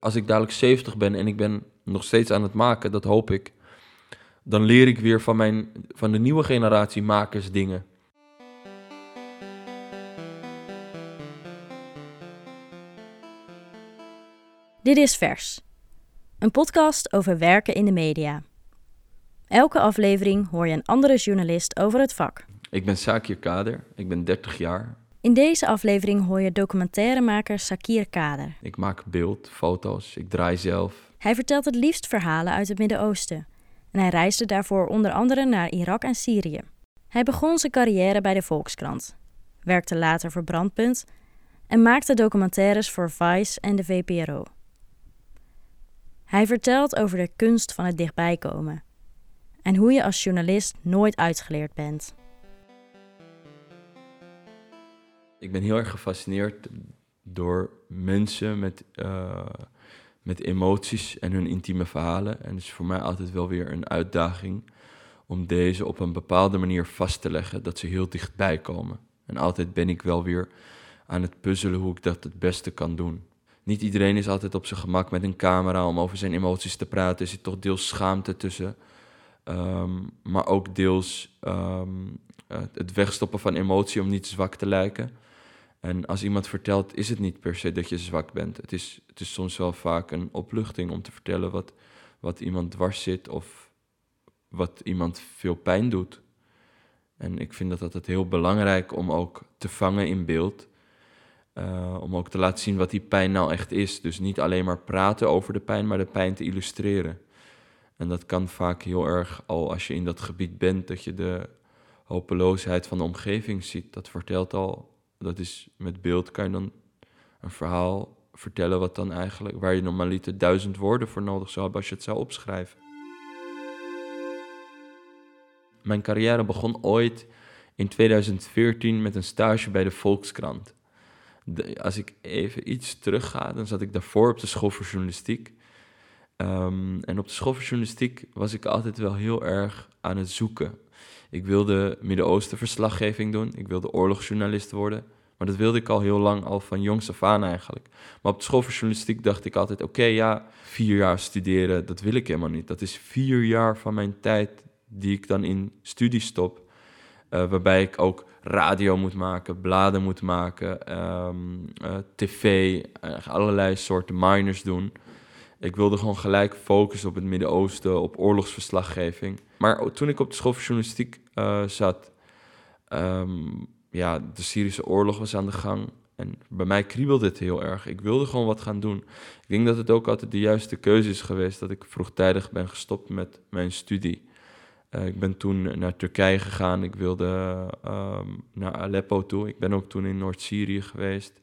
Als ik dadelijk 70 ben en ik ben nog steeds aan het maken, dat hoop ik, dan leer ik weer van, mijn, van de nieuwe generatie makers dingen. Dit is Vers, een podcast over werken in de media. Elke aflevering hoor je een andere journalist over het vak. Ik ben Sakir Kader, ik ben 30 jaar. In deze aflevering hoor je documentairemaker Sakir Kader. Ik maak beeld, foto's, ik draai zelf. Hij vertelt het liefst verhalen uit het Midden-Oosten. En hij reisde daarvoor onder andere naar Irak en Syrië. Hij begon zijn carrière bij de Volkskrant, werkte later voor Brandpunt en maakte documentaires voor Vice en de VPRO. Hij vertelt over de kunst van het dichtbij komen en hoe je als journalist nooit uitgeleerd bent. Ik ben heel erg gefascineerd door mensen met, uh, met emoties en hun intieme verhalen. En het is voor mij altijd wel weer een uitdaging om deze op een bepaalde manier vast te leggen, dat ze heel dichtbij komen. En altijd ben ik wel weer aan het puzzelen hoe ik dat het beste kan doen. Niet iedereen is altijd op zijn gemak met een camera om over zijn emoties te praten. Er zit toch deels schaamte tussen. Um, maar ook deels um, het wegstoppen van emotie om niet zwak te lijken. En als iemand vertelt, is het niet per se dat je zwak bent. Het is, het is soms wel vaak een opluchting om te vertellen wat, wat iemand dwars zit of wat iemand veel pijn doet. En ik vind dat altijd heel belangrijk om ook te vangen in beeld. Uh, om ook te laten zien wat die pijn nou echt is. Dus niet alleen maar praten over de pijn, maar de pijn te illustreren. En dat kan vaak heel erg al als je in dat gebied bent, dat je de hopeloosheid van de omgeving ziet. Dat vertelt al dat is met beeld kan je dan een verhaal vertellen wat dan eigenlijk, waar je normaliter duizend woorden voor nodig zou hebben als je het zou opschrijven. Mijn carrière begon ooit in 2014 met een stage bij de Volkskrant. als ik even iets terugga, dan zat ik daarvoor op de school voor journalistiek. Um, en op de school voor journalistiek was ik altijd wel heel erg aan het zoeken ik wilde Midden-Oosten verslaggeving doen. Ik wilde oorlogsjournalist worden. Maar dat wilde ik al heel lang, al van jongs af aan eigenlijk. Maar op de school voor journalistiek dacht ik altijd... oké, ja, vier jaar studeren, dat wil ik helemaal niet. Dat is vier jaar van mijn tijd die ik dan in studie stop. Uh, waarbij ik ook radio moet maken, bladen moet maken, um, uh, tv, allerlei soorten minors doen. Ik wilde gewoon gelijk focussen op het Midden-Oosten, op oorlogsverslaggeving. Maar toen ik op de school voor journalistiek zat, um, ja, de Syrische oorlog was aan de gang. En bij mij kriebelde het heel erg. Ik wilde gewoon wat gaan doen. Ik denk dat het ook altijd de juiste keuze is geweest dat ik vroegtijdig ben gestopt met mijn studie. Uh, ik ben toen naar Turkije gegaan. Ik wilde um, naar Aleppo toe. Ik ben ook toen in Noord-Syrië geweest.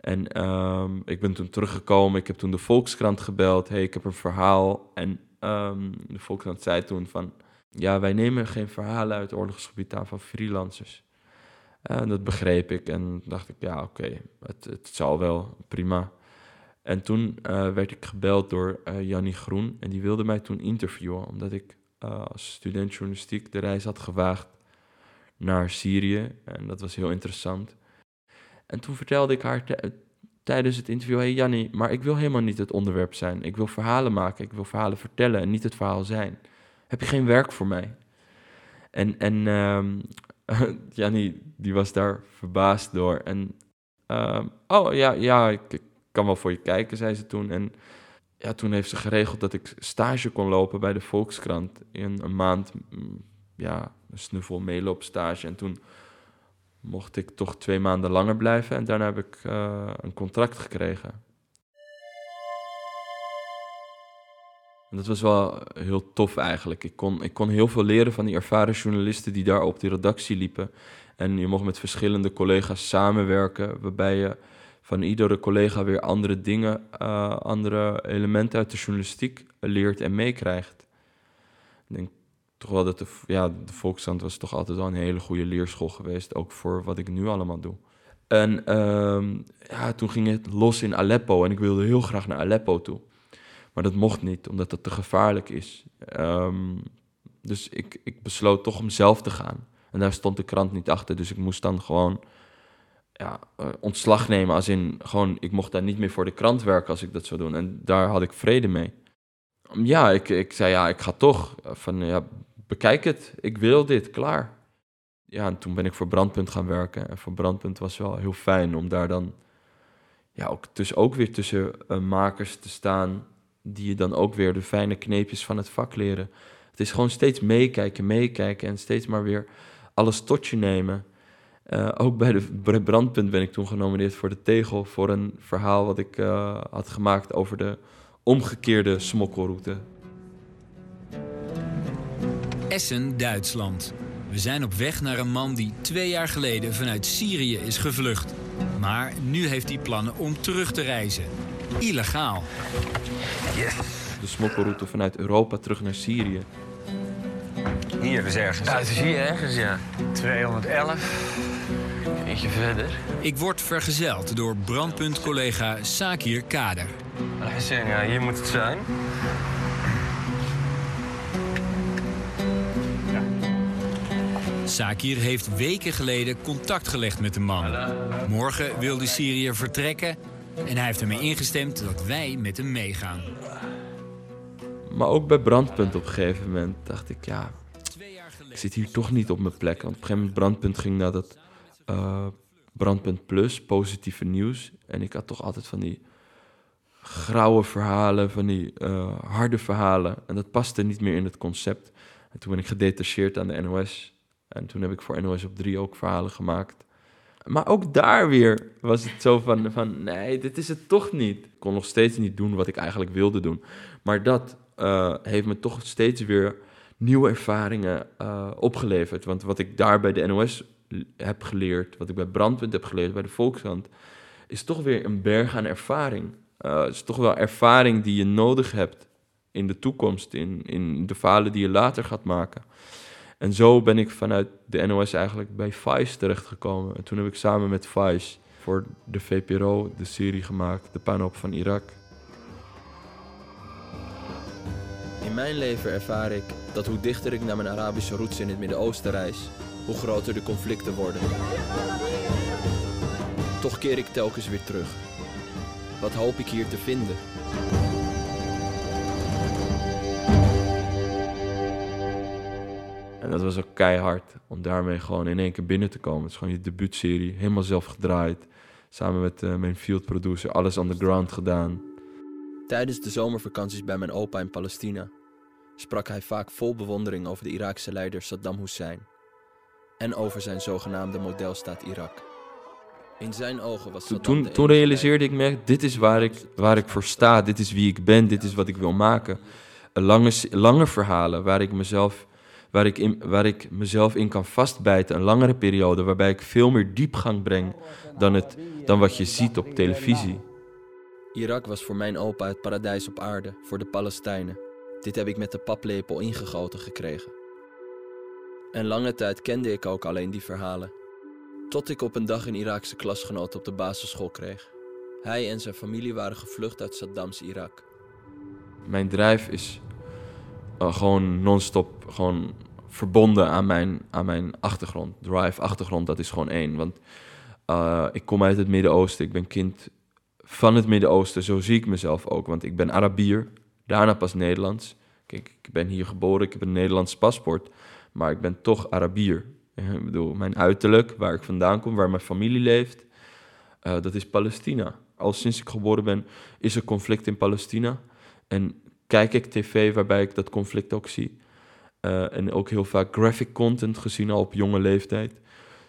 En um, ik ben toen teruggekomen. Ik heb toen de Volkskrant gebeld. hey, ik heb een verhaal. En um, de Volkskrant zei toen van... Ja, wij nemen geen verhalen uit oorlogsgebied aan van freelancers. En dat begreep ik en dacht ik, ja, oké, het, het zal wel, prima. En toen uh, werd ik gebeld door uh, Jannie Groen en die wilde mij toen interviewen, omdat ik uh, als student journalistiek de reis had gewaagd naar Syrië. En dat was heel interessant. En toen vertelde ik haar tijdens het interview: Hey Jannie, maar ik wil helemaal niet het onderwerp zijn. Ik wil verhalen maken, ik wil verhalen vertellen en niet het verhaal zijn. Heb je geen werk voor mij? En, en um, Jannie, die was daar verbaasd door. En, um, oh ja, ja, ik, kan wel voor je kijken, zei ze toen. En ja, toen heeft ze geregeld dat ik stage kon lopen bij de Volkskrant. In een maand, ja, een snuffel meeloopstage. En toen mocht ik toch twee maanden langer blijven. En daarna heb ik uh, een contract gekregen. Dat was wel heel tof eigenlijk. Ik kon, ik kon heel veel leren van die ervaren journalisten die daar op die redactie liepen. En je mocht met verschillende collega's samenwerken, waarbij je van iedere collega weer andere dingen, uh, andere elementen uit de journalistiek leert en meekrijgt. Ik denk toch wel dat de, ja, de Volkskrant was toch altijd wel een hele goede leerschool geweest, ook voor wat ik nu allemaal doe. En um, ja, toen ging het los in Aleppo en ik wilde heel graag naar Aleppo toe. Maar dat mocht niet, omdat dat te gevaarlijk is. Um, dus ik, ik besloot toch om zelf te gaan. En daar stond de krant niet achter, dus ik moest dan gewoon ja, eh, ontslag nemen. Als in gewoon, ik mocht daar niet meer voor de krant werken als ik dat zou doen. En daar had ik vrede mee. Ja, ik, ik zei ja, ik ga toch. Van ja, bekijk het. Ik wil dit, klaar. Ja, en toen ben ik voor Brandpunt gaan werken. En voor Brandpunt was wel heel fijn om daar dan ja, ook, dus ook weer tussen uh, makers te staan. Die je dan ook weer de fijne kneepjes van het vak leren. Het is gewoon steeds meekijken, meekijken en steeds maar weer alles tot je nemen. Uh, ook bij de Brandpunt ben ik toen genomineerd voor de Tegel voor een verhaal wat ik uh, had gemaakt over de omgekeerde smokkelroute. Essen, Duitsland. We zijn op weg naar een man die twee jaar geleden vanuit Syrië is gevlucht. Maar nu heeft hij plannen om terug te reizen. Illegaal. Yes. De smokkelroute vanuit Europa terug naar Syrië. Hier is ergens. Ja, het is hier ergens, ja. 211. Eentje verder. Ik word vergezeld door brandpuntcollega Sakir Kader. Ja, hier moet het zijn. Sakir heeft weken geleden contact gelegd met de man. Morgen wil de Syriër vertrekken en hij heeft ermee ingestemd dat wij met hem meegaan. Maar ook bij Brandpunt op een gegeven moment dacht ik, ja, ik zit hier toch niet op mijn plek. Want op een gegeven moment Brandpunt ging naar dat uh, Brandpunt Plus, positieve nieuws. En ik had toch altijd van die grauwe verhalen, van die uh, harde verhalen. En dat paste niet meer in het concept. En toen ben ik gedetacheerd aan de NOS. En toen heb ik voor NOS op 3 ook verhalen gemaakt. Maar ook daar weer was het zo van, van nee, dit is het toch niet. Ik kon nog steeds niet doen wat ik eigenlijk wilde doen. Maar dat uh, heeft me toch steeds weer nieuwe ervaringen uh, opgeleverd. Want wat ik daar bij de NOS heb geleerd, wat ik bij Brandpunt heb geleerd, bij de Volkshand, is toch weer een berg aan ervaring. Het is toch wel ervaring die je nodig hebt in de toekomst, in, in de verhalen die je later gaat maken. En zo ben ik vanuit de NOS eigenlijk bij Vice terechtgekomen. En toen heb ik samen met Vice voor de VPRO de serie gemaakt, De Panop van Irak. In mijn leven ervaar ik dat hoe dichter ik naar mijn Arabische roots in het Midden-Oosten reis, hoe groter de conflicten worden. Toch keer ik telkens weer terug. Wat hoop ik hier te vinden? En dat was ook keihard om daarmee gewoon in één keer binnen te komen. Het is gewoon je debuutserie, helemaal zelf gedraaid. Samen met uh, mijn field producer, alles on the ground gedaan. Tijdens de zomervakanties bij mijn opa in Palestina sprak hij vaak vol bewondering over de Iraakse leider Saddam Hussein en over zijn zogenaamde modelstaat Irak. In zijn ogen was Saddam Toen, toen realiseerde ik me, dit is waar ik, waar ik voor sta, dit is wie ik ben, dit is wat ik wil maken. Lange, lange verhalen waar ik mezelf waar ik, in, waar ik mezelf in kan vastbijten, een langere periode, waarbij ik veel meer diepgang breng dan, het, dan wat je ziet op televisie. Irak was voor mijn opa het paradijs op aarde, voor de Palestijnen. Dit heb ik met de paplepel ingegoten gekregen. En lange tijd kende ik ook alleen die verhalen. Tot ik op een dag een Iraakse klasgenoot op de basisschool kreeg. Hij en zijn familie waren gevlucht uit Saddams Irak. Mijn drijf is uh, gewoon non-stop gewoon verbonden aan mijn, aan mijn achtergrond. Drive, achtergrond, dat is gewoon één. Want uh, ik kom uit het Midden-Oosten, ik ben kind van het Midden-Oosten, zo zie ik mezelf ook. Want ik ben Arabier, daarna pas Nederlands. Kijk, ik ben hier geboren, ik heb een Nederlands paspoort, maar ik ben toch Arabier. Ik bedoel, mijn uiterlijk, waar ik vandaan kom, waar mijn familie leeft, uh, dat is Palestina. Al sinds ik geboren ben, is er conflict in Palestina. En kijk ik tv waarbij ik dat conflict ook zie. Uh, en ook heel vaak graphic content gezien al op jonge leeftijd.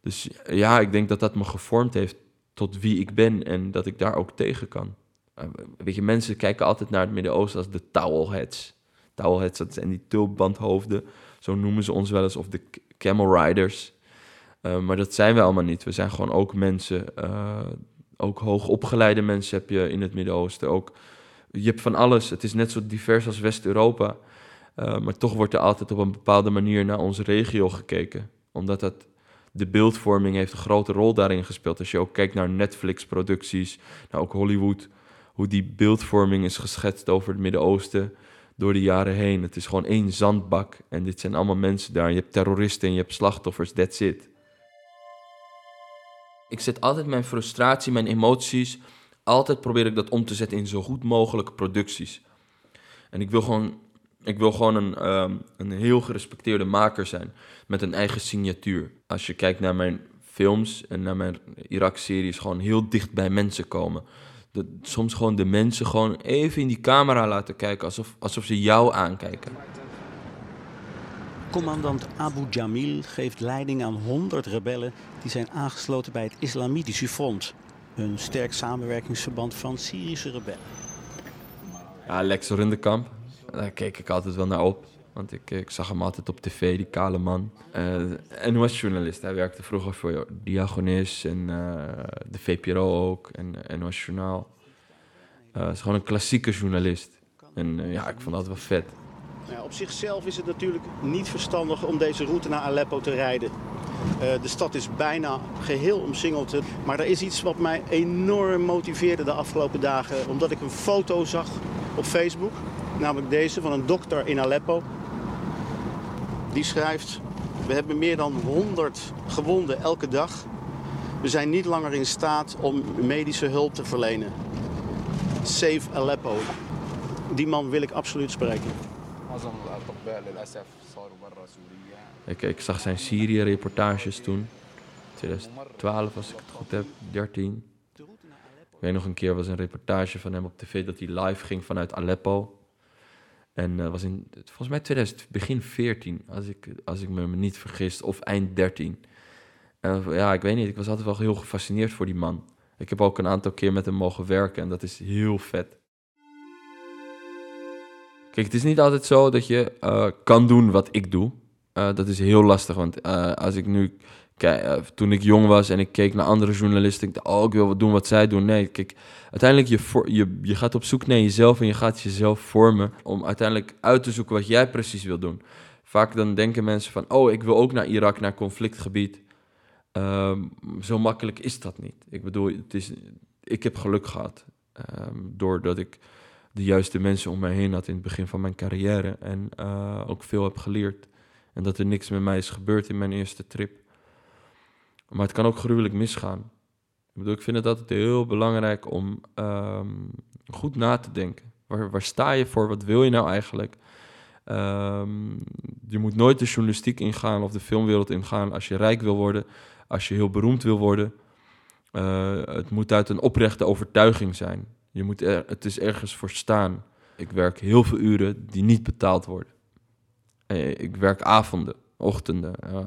Dus ja, ik denk dat dat me gevormd heeft tot wie ik ben en dat ik daar ook tegen kan. Uh, weet je, mensen kijken altijd naar het Midden-Oosten als de towelheads. Towelheads, dat zijn die tulbandhoofden, zo noemen ze ons wel eens, of de camel riders. Uh, maar dat zijn we allemaal niet. We zijn gewoon ook mensen, ook hoogopgeleide mensen heb je in het Midden-Oosten. Ook je hebt van alles. Het is net zo divers als West-Europa. Uh, maar toch wordt er altijd op een bepaalde manier naar onze regio gekeken. Omdat dat, de beeldvorming heeft een grote rol daarin gespeeld. Als je ook kijkt naar Netflix-producties, naar ook Hollywood, hoe die beeldvorming is geschetst over het Midden-Oosten door de jaren heen. Het is gewoon één zandbak en dit zijn allemaal mensen daar. Je hebt terroristen en je hebt slachtoffers, that's it. Ik zet altijd mijn frustratie, mijn emoties, altijd probeer ik dat om te zetten in zo goed mogelijke producties. En ik wil gewoon, ik wil gewoon een, ehm, een heel gerespecteerde maker zijn met een eigen signatuur. Als je kijkt naar mijn films en naar mijn Irak-series, gewoon heel dicht bij mensen komen. Soms gewoon de mensen gewoon even in die camera laten kijken, alsof, alsof ze jou aankijken. Commandant Abu Jamil geeft leiding aan 100 rebellen die zijn aangesloten bij het Islamitische Front. Een sterk samenwerkingsverband van Syrische rebellen. Ja, Lex Rundekamp, daar keek ik altijd wel naar op. Want ik, ik zag hem altijd op tv, die kale man. Uh, en was journalist. Hij werkte vroeger voor Diagonis en uh, de VPRO ook. En NOS Journaal. Uh, is gewoon een klassieke journalist. En ja, ik vond dat wel vet. Ja, op zichzelf is het natuurlijk niet verstandig om deze route naar Aleppo te rijden. Uh, de stad is bijna geheel omsingeld. Maar er is iets wat mij enorm motiveerde de afgelopen dagen. Omdat ik een foto zag op Facebook. Namelijk deze van een dokter in Aleppo. Die schrijft... We hebben meer dan 100 gewonden elke dag. We zijn niet langer in staat om medische hulp te verlenen. Save Aleppo. Die man wil ik absoluut spreken. Ik, ik zag zijn Syrië-reportages toen. 2012 als ik het goed heb, 13. Ik weet nog een keer was een reportage van hem op tv dat hij live ging vanuit Aleppo. En uh, was in, volgens mij 2000, begin 14, als ik, als ik me niet vergis, of eind 13. En ja, ik weet niet, ik was altijd wel heel gefascineerd voor die man. Ik heb ook een aantal keer met hem mogen werken en dat is heel vet. Kijk, het is niet altijd zo dat je uh, kan doen wat ik doe. Uh, dat is heel lastig, want uh, als ik nu... Kijk, toen ik jong was en ik keek naar andere journalisten... Ik dacht, oh, ik wil wat doen wat zij doen. Nee, kijk, uiteindelijk je, je, je gaat op zoek naar jezelf... en je gaat jezelf vormen om uiteindelijk uit te zoeken wat jij precies wil doen. Vaak dan denken mensen van, oh, ik wil ook naar Irak, naar conflictgebied. Um, zo makkelijk is dat niet. Ik bedoel, het is, ik heb geluk gehad. Um, doordat ik de juiste mensen om mij heen had in het begin van mijn carrière. En uh, ook veel heb geleerd. En dat er niks met mij is gebeurd in mijn eerste trip. Maar het kan ook gruwelijk misgaan. Ik bedoel, ik vind het altijd heel belangrijk om um, goed na te denken. Waar, sta je voor? Wat wil je nou eigenlijk? Um, je moet nooit de journalistiek ingaan of de filmwereld ingaan als je rijk wil worden, als je heel beroemd wil worden. Uh, het moet uit een oprechte overtuiging zijn. Je moet er, het is ergens voor staan. Ik werk heel veel uren die niet betaald worden. Eh, ik werk avonden, ochtenden. Uh,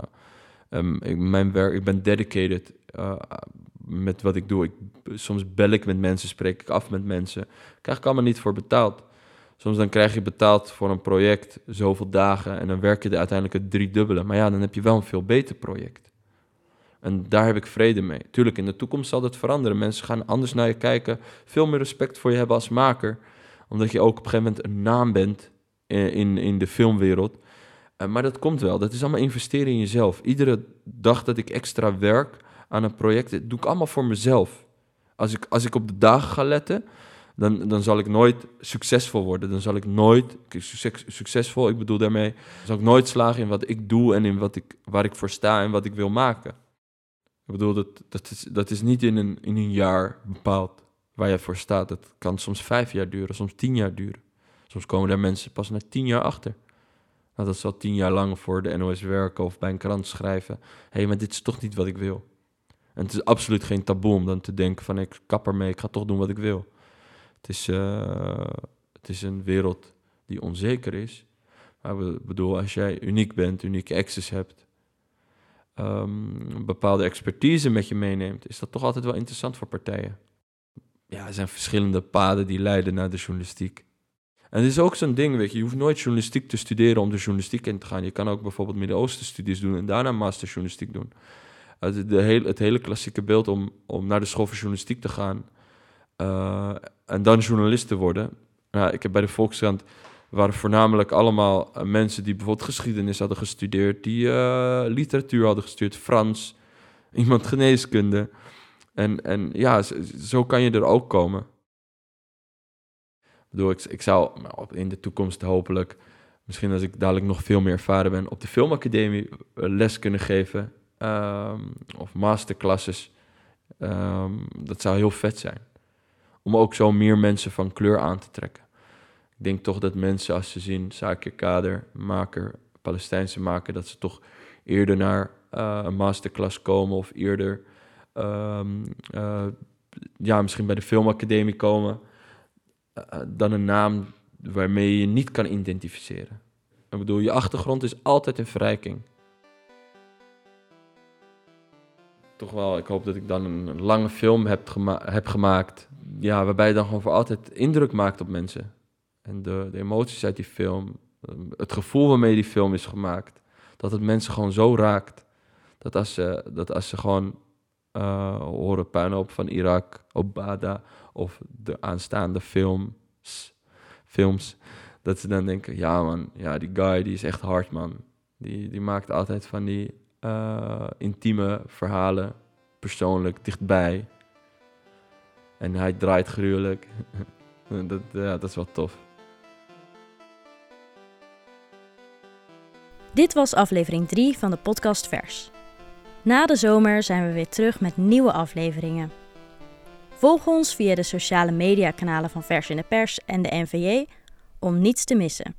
um, ik, mijn werk, ik ben dedicated uh, met wat ik doe. Ik, soms bel ik met mensen, spreek ik af met mensen. Krijg ik allemaal niet voor betaald. Soms dan krijg je betaald voor een project zoveel dagen en dan werk je er uiteindelijk het driedubbele. Maar ja, dan heb je wel een veel beter project. En daar heb ik vrede mee. Tuurlijk, in de toekomst zal dat veranderen. Mensen gaan anders naar je kijken, veel meer respect voor je hebben als maker. Omdat je ook op een gegeven moment een naam bent in, in de filmwereld. Uh, maar dat komt wel. Dat is allemaal investeren in jezelf. Iedere dag dat ik extra werk aan een project, dat doe ik allemaal voor mezelf. Als ik, als ik op de dagen ga letten, dan, dan zal ik nooit succesvol worden. Dan zal ik nooit, succes, succesvol, ik bedoel daarmee, zal ik nooit slagen in wat ik doe en in wat ik, waar ik voor sta en wat ik wil maken. Ik bedoel, dat, dat, is, dat is niet in een, in een jaar bepaald waar je voor staat. Dat kan soms vijf jaar duren, soms tien jaar duren. Soms komen daar mensen pas na tien jaar achter. Nou, dat zal tien jaar lang voor de NOS werken of bij een krant schrijven. Hé, hey, maar dit is toch niet wat ik wil. En het is absoluut geen taboe om dan te denken van ik kap ermee, ik ga toch doen wat ik wil. Het is, uh, het is een wereld die onzeker is. Maar ik bedoel, als jij uniek bent, unieke access hebt, um, een bepaalde expertise met je meeneemt, is dat toch altijd wel interessant voor partijen. Ja, er zijn verschillende paden die leiden naar de journalistiek. En het is ook zo'n ding, weet je, je hoeft nooit journalistiek te studeren om de journalistiek in te gaan. Je kan ook bijvoorbeeld Midden-Oosten studies doen en daarna master journalistiek doen. Het, de het hele klassieke beeld om, om naar de school voor journalistiek te gaan uh, en dan journalist te worden. Nou, ik heb bij de Volkskrant waren voornamelijk allemaal uh, mensen die bijvoorbeeld geschiedenis hadden gestudeerd, die uh, literatuur hadden gestudeerd, Frans, iemand geneeskunde. En, en ja, zo, kan je er ook komen. Ik bedoel, ik, ik zou in de toekomst hopelijk, misschien als ik dadelijk nog veel meer ervaren ben, op de filmacademie les kunnen geven. Um, of masterclasses Ehm, dat zou heel vet zijn. Om ook zo meer mensen van kleur aan te trekken. Ik denk toch dat mensen als ze zien, Zakir Kader, maker, Palestijnse maker, dat ze toch eerder naar uh, een masterclass komen of eerder um, uh, ja, misschien bij de filmacademie komen uh, dan een naam waarmee je niet kan identificeren. Ik bedoel, je achtergrond is altijd een verrijking. Toch wel, ik hoop dat ik dan een, lange film heb gemaakt. Ja, waarbij je dan gewoon voor altijd indruk maakt op mensen. En de, de emoties uit die film, het gevoel waarmee die film is gemaakt, dat het mensen gewoon zo raakt. Dat als ze, dat als ze gewoon uh, horen puinhoop van Irak, Obada of de aanstaande films, films, dat ze dan denken, ja man, ja, die guy die is echt hard man. Die, die maakt altijd van die uh, intieme verhalen, persoonlijk, dichtbij. En hij draait gruwelijk. dat, ja, dat is wel tof. Dit was aflevering 3 van de podcast Vers. Na de zomer zijn we weer terug met nieuwe afleveringen. Volg ons via de sociale mediakanalen van Vers in de Pers en de NVJ om niets te missen.